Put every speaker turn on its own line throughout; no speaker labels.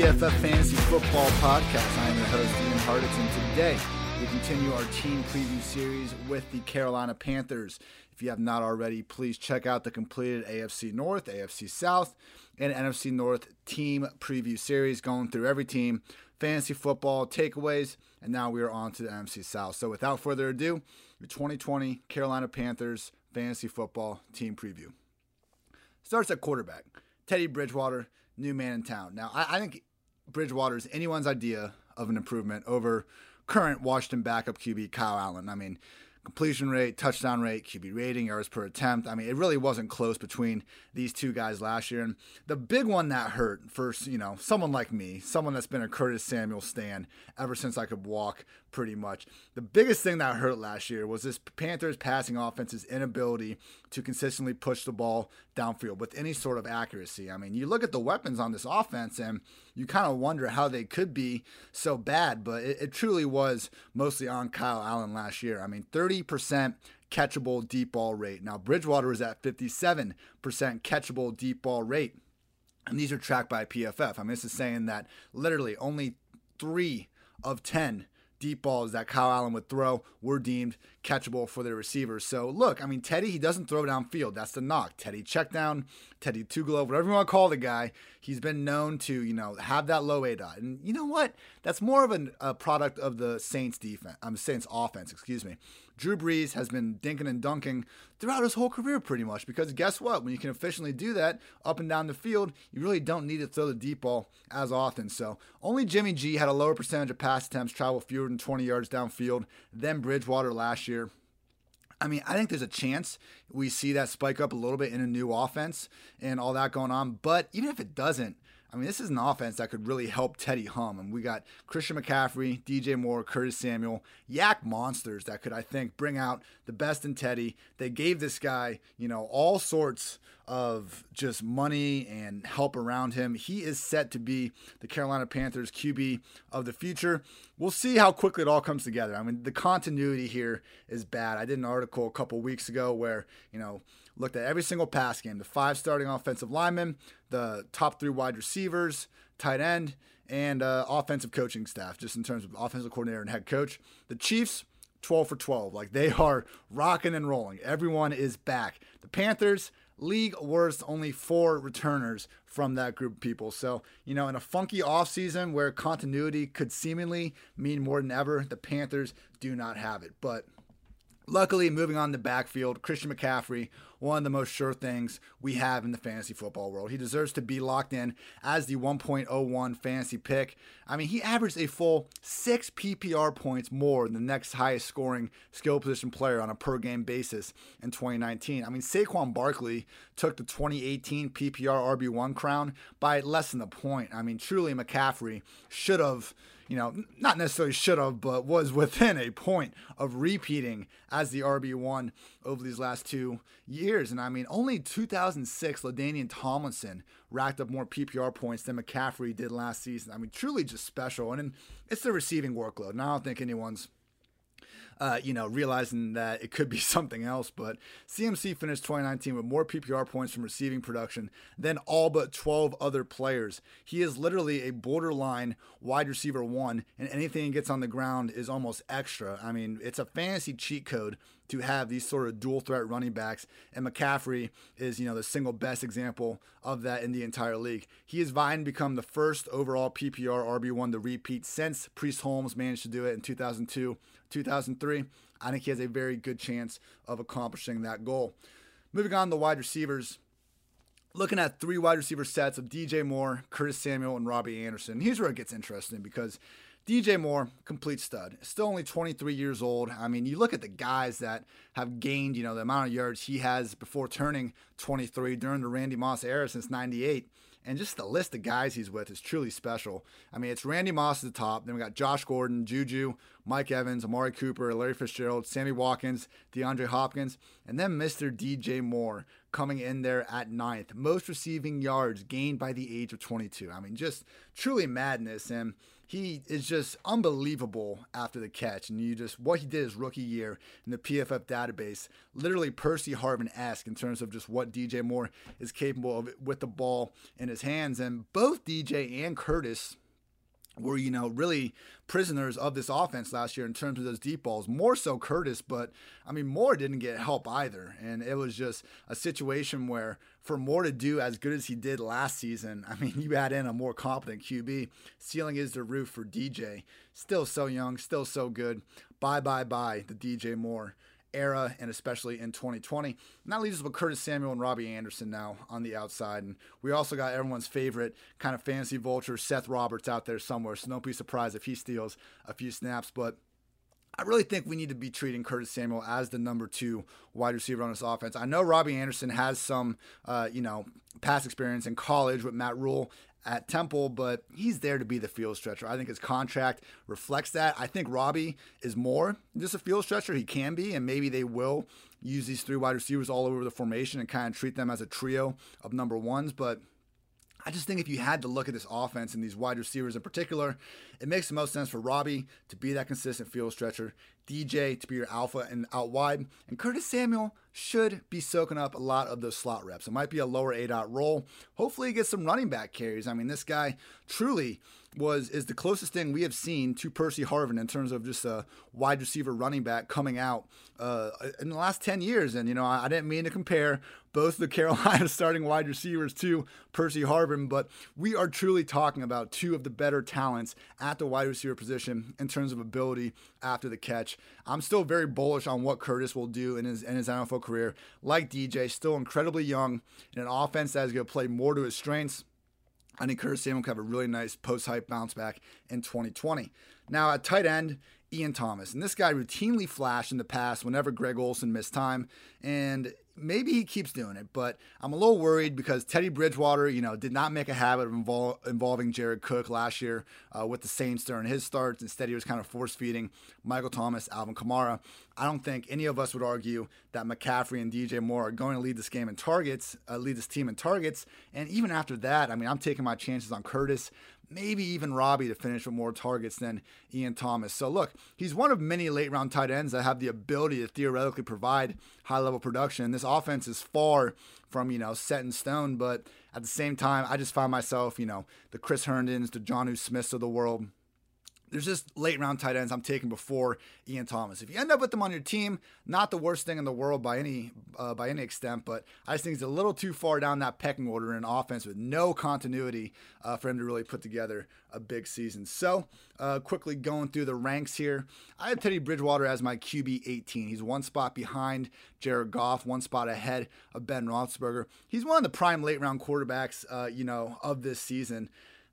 PFF Fantasy Football Podcast. I am your host, Ian Hartitz. Today, we continue our team preview series with the Carolina Panthers. If you have not already, please check out the completed AFC North, AFC South, and NFC North team preview series going through every team, fantasy football, takeaways, and now we are on to the NFC South. So without further ado, your 2020 Carolina Panthers fantasy football team preview. Starts at quarterback. Teddy Bridgewater, new man in town. Now, I, I think Bridgewater is anyone's idea of an improvement over current Washington backup QB Kyle Allen. I mean, completion rate, touchdown rate, QB rating, yards per attempt. I mean, it really wasn't close between these two guys last year. And the big one that hurt for, you know, someone like me, someone that's been a Curtis Samuel stan ever since I could walk pretty much. The biggest thing that hurt last year was this Panthers passing offense's inability to consistently push the ball downfield with any sort of accuracy. I mean, you look at the weapons on this offense and you kind of wonder how they could be so bad, but it, it truly was mostly on Kyle Allen last year. I mean, 30% catchable deep ball rate. Now, Bridgewater is at 57% catchable deep ball rate. And these are tracked by PFF. I mean, this is saying that literally only three of 10 deep balls that Kyle Allen would throw were deemed catchable for the receivers. So look, I mean, Teddy, he doesn't throw downfield. That's the knock. Teddy check down, Teddy two glove, whatever you want to call the guy. He's been known to, you know, have that low A dot. And you know what? That's more of an, a product of the Saints defense. I'm um, Saints offense, excuse me. Drew Brees has been dinking and dunking throughout his whole career pretty much because guess what? When you can efficiently do that up and down the field, you really don't need to throw the deep ball as often. So only Jimmy G had a lower percentage of pass attempts travel fewer than 20 yards downfield than Bridgewater last year. I mean, I think there's a chance we see that spike up a little bit in a new offense and all that going on. But even if it doesn't, I mean, this is an offense that could really help Teddy hum. And we got Christian McCaffrey, DJ Moore, Curtis Samuel, YAC monsters that could, I think, bring out the best in Teddy. They gave this guy, you know, all sorts of just money and help around him. He is set to be the Carolina Panthers QB of the future. We'll see how quickly it all comes together. I mean, the continuity here is bad. I did an article a couple weeks ago where, you know, looked at every single pass game, the five starting offensive linemen, the top three wide receivers, tight end, and uh, offensive coaching staff, just in terms of offensive coordinator and head coach. The Chiefs, 12 for 12. Like they are rocking and rolling. Everyone is back. The Panthers, league worst, only four returners from that group of people. So, you know, in a funky offseason where continuity could seemingly mean more than ever, the Panthers do not have it. But Luckily, moving on to backfield, Christian McCaffrey, one of the most sure things we have in the fantasy football world. He deserves to be locked in as the 1.01 fantasy pick. I mean, he averaged a full six PPR points more than the next highest scoring skill position player on a per game basis in 2019. I mean, Saquon Barkley took the 2018 PPR RB1 crown by less than a point. I mean, truly, McCaffrey should have you know, not necessarily should have, but was within a point of repeating as the RB1 over these last two years. And I mean, only 2006, LaDainian Tomlinson racked up more PPR points than McCaffrey did last season. I mean, truly just special. And it's the receiving workload. And I don't think anyone's uh, you know, realizing that it could be something else. But CMC finished 2019 with more PPR points from receiving production than all but 12 other players. He is literally a borderline wide receiver one, and anything he gets on the ground is almost extra. I mean, it's a fantasy cheat code to have these sort of dual threat running backs. And McCaffrey is, you know, the single best example of that in the entire league. He is vying to become the first overall PPR RB1 to repeat since Priest Holmes managed to do it in 2002 2003. I think he has a very good chance of accomplishing that goal. Moving on to wide receivers. Looking at three wide receiver sets of DJ Moore, Curtis Samuel, and Robbie Anderson. Here's where it gets interesting because DJ Moore, complete stud, still only 23 years old. I mean, you look at the guys that have gained, you know, the amount of yards he has before turning 23 during the Randy Moss era since 98. And just the list of guys he's with is truly special. I mean, it's Randy Moss at the top. Then we got Josh Gordon, Juju, Mike Evans, Amari Cooper, Larry Fitzgerald, Sammy Watkins, DeAndre Hopkins, and then Mr. DJ Moore coming in there at ninth. Most receiving yards gained by the age of 22. I mean, just truly madness. And he is just unbelievable after the catch. And you just, what he did his rookie year in the PFF database, literally Percy Harvin esque in terms of just what DJ Moore is capable of with the ball in his hands. And both DJ and Curtis were, you know, really prisoners of this offense last year in terms of those deep balls. More so Curtis, but I mean, Moore didn't get help either. And it was just a situation where for Moore to do as good as he did last season, I mean, you add in a more competent QB. Ceiling is the roof for DJ. Still so young, still so good. Bye, bye, bye, the DJ Moore era and especially in 2020. And that leaves us with Curtis Samuel and Robbie Anderson now on the outside. And we also got everyone's favorite kind of fancy vulture, Seth Roberts, out there somewhere. So don't be surprised if he steals a few snaps. But I really think we need to be treating Curtis Samuel as the number two wide receiver on this offense. I know Robbie Anderson has some, uh, you know, past experience in college with Matt Rhule at Temple, but he's there to be the field stretcher. I think his contract reflects that. I think Robbie is more just a field stretcher. He can be, and maybe they will use these three wide receivers all over the formation and kind of treat them as a trio of number ones. But I just think if you had to look at this offense and these wide receivers in particular, it makes the most sense for Robbie to be that consistent field stretcher, DJ to be your alpha and out wide, and Curtis Samuel should be soaking up a lot of those slot reps. It might be a lower A dot role. Hopefully, he gets some running back carries. I mean, this guy truly was is the closest thing we have seen to Percy Harvin in terms of just a wide receiver running back coming out uh, in the last 10 years. And, you know, I, I didn't mean to compare both the Carolina starting wide receivers to Percy Harvin, but we are truly talking about two of the better talents at the wide receiver position in terms of ability after the catch. I'm still very bullish on what Curtis will do in his in his NFL career. Like DJ, still incredibly young in an offense that is going to play more to his strengths. I think Curtis Samuel could have a really nice post hype bounce back in 2020. Now at tight end, Ian Thomas. And this guy routinely flashed in the past whenever Greg Olsen missed time. And maybe he keeps doing it, but I'm a little worried because Teddy Bridgewater, you know, did not make a habit of invol- involving Jared Cook last year uh, with the Saints during his starts. Instead, he was kind of force feeding Michael Thomas, Alvin Kamara. I don't think any of us would argue that McCaffrey and DJ Moore are going to lead this game in targets, uh, lead this team in targets. And even after that, I mean, I'm taking my chances on Curtis maybe even Robbie to finish with more targets than Ian Thomas. So look, he's one of many late round tight ends that have the ability to theoretically provide high level production. This offense is far from, you know, set in stone, but at the same time, I just find myself, you know, the Chris Herndons, the Jonnu Smiths of the world there's just late round tight ends I'm taking before Ian Thomas. If you end up with them on your team, not the worst thing in the world by any uh, by any extent, but I just think he's a little too far down that pecking order in offense with no continuity uh, for him to really put together a big season. So, uh, quickly going through the ranks here, I have Teddy Bridgewater as my QB 18. He's one spot behind Jared Goff, one spot ahead of Ben Roethlisberger. He's one of the prime late round quarterbacks, uh, you know, of this season.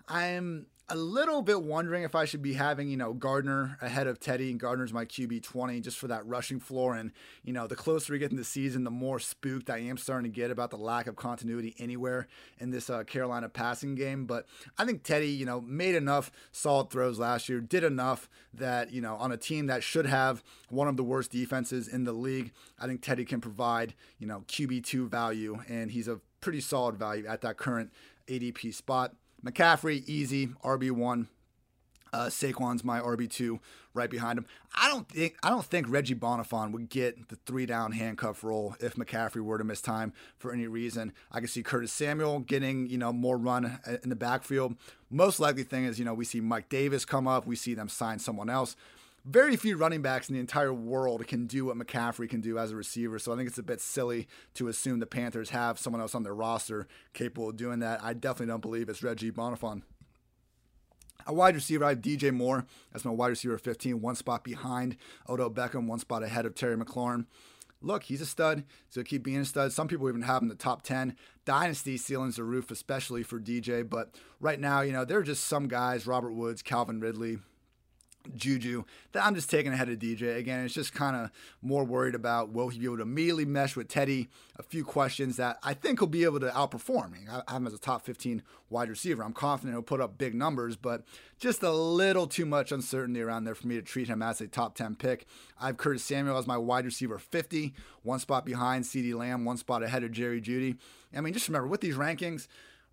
I'm a little bit wondering if I should be having, you know, Gardner ahead of Teddy, and Gardner's my QB 20 just for that rushing floor. And, you know, the closer we get in the season, the more spooked I am starting to get about the lack of continuity anywhere in this uh, Carolina passing game. But I think Teddy, you know, made enough solid throws last year, did enough that, you know, on a team that should have one of the worst defenses in the league, I think Teddy can provide, you know, QB2 value, and he's a pretty solid value at that current ADP spot. McCaffrey, easy, RB1. Uh, Saquon's my RB two, right behind him. I don't think I don't think Reggie Bonnafon would get the three down handcuff role if McCaffrey were to miss time for any reason. I can see Curtis Samuel getting you know more run in the backfield. Most likely thing is you know we see Mike Davis come up, we see them sign someone else very few running backs in the entire world can do what McCaffrey can do as a receiver. So I think it's a bit silly to assume the Panthers have someone else on their roster capable of doing that. I definitely don't believe it's Reggie Bonnafon. A wide receiver, I have DJ Moore. That's my wide receiver 15, one spot behind Odell Beckham, one spot ahead of Terry McLaurin. Look, he's a stud, so keep being a stud. Some people even have him in the top 10. Dynasty ceilings the roof, especially for DJ. But right now, you know, there are just some guys, Robert Woods, Calvin Ridley, Juju that I'm just taking ahead of DJ. Again, it's just kind of more worried about will he be able to immediately mesh with Teddy? A few questions that I think he'll be able to outperform. I have him as a top 15 wide receiver. I'm confident he'll put up big numbers, but just a little too much uncertainty around there for me to treat him as a top 10 pick. I have Curtis Samuel as my wide receiver 50, one spot behind CeeDee Lamb, one spot ahead of Jerry Jeudy. I mean, just remember with these rankings,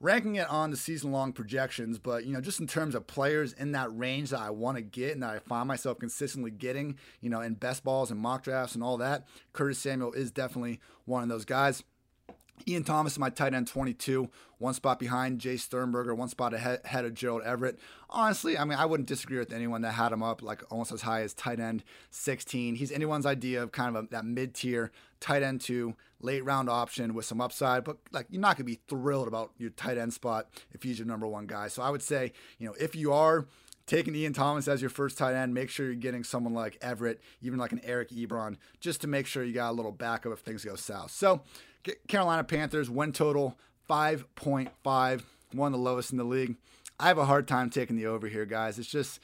ranking it on the season long projections, but you know, just in terms of players in that range that I want to get and that I find myself consistently getting, you know, in best balls and mock drafts and all that, Curtis Samuel is definitely one of those guys. Ian Thomas my tight end 22, one spot behind Jace Sternberger, one spot ahead, ahead of Gerald Everett. Honestly, I mean, I wouldn't disagree with anyone that had him up like almost as high as tight end 16. He's anyone's idea of kind of a, that mid tier tight end two, late round option with some upside, but like you're not going to be thrilled about your tight end spot if he's your number one guy. So I would say, you know, if you are taking Ian Thomas as your first tight end, make sure you're getting someone like Everett, even like an Eric Ebron, just to make sure you got a little backup if things go south. So Carolina Panthers win total 5.5, one of the lowest in the league. I have a hard time taking the over here, guys. It's just,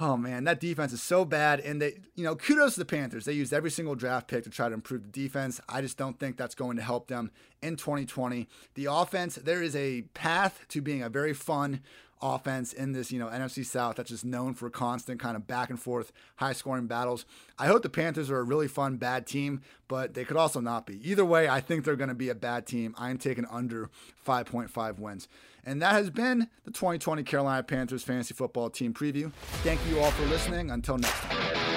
oh man, that defense is so bad. And they, you know, kudos to the Panthers. They used every single draft pick to try to improve the defense. I just don't think that's going to help them in 2020. The offense, there is a path to being a very fun, offense in this, you know, NFC South that's just known for constant kind of back and forth, high scoring battles. I hope the Panthers are a really fun, bad team, but they could also not be. Either way, I think they're going to be a bad team. I'm taking under 5.5 wins. And that has been the 2020 Carolina Panthers Fantasy Football Team Preview. Thank you all for listening. Until next time.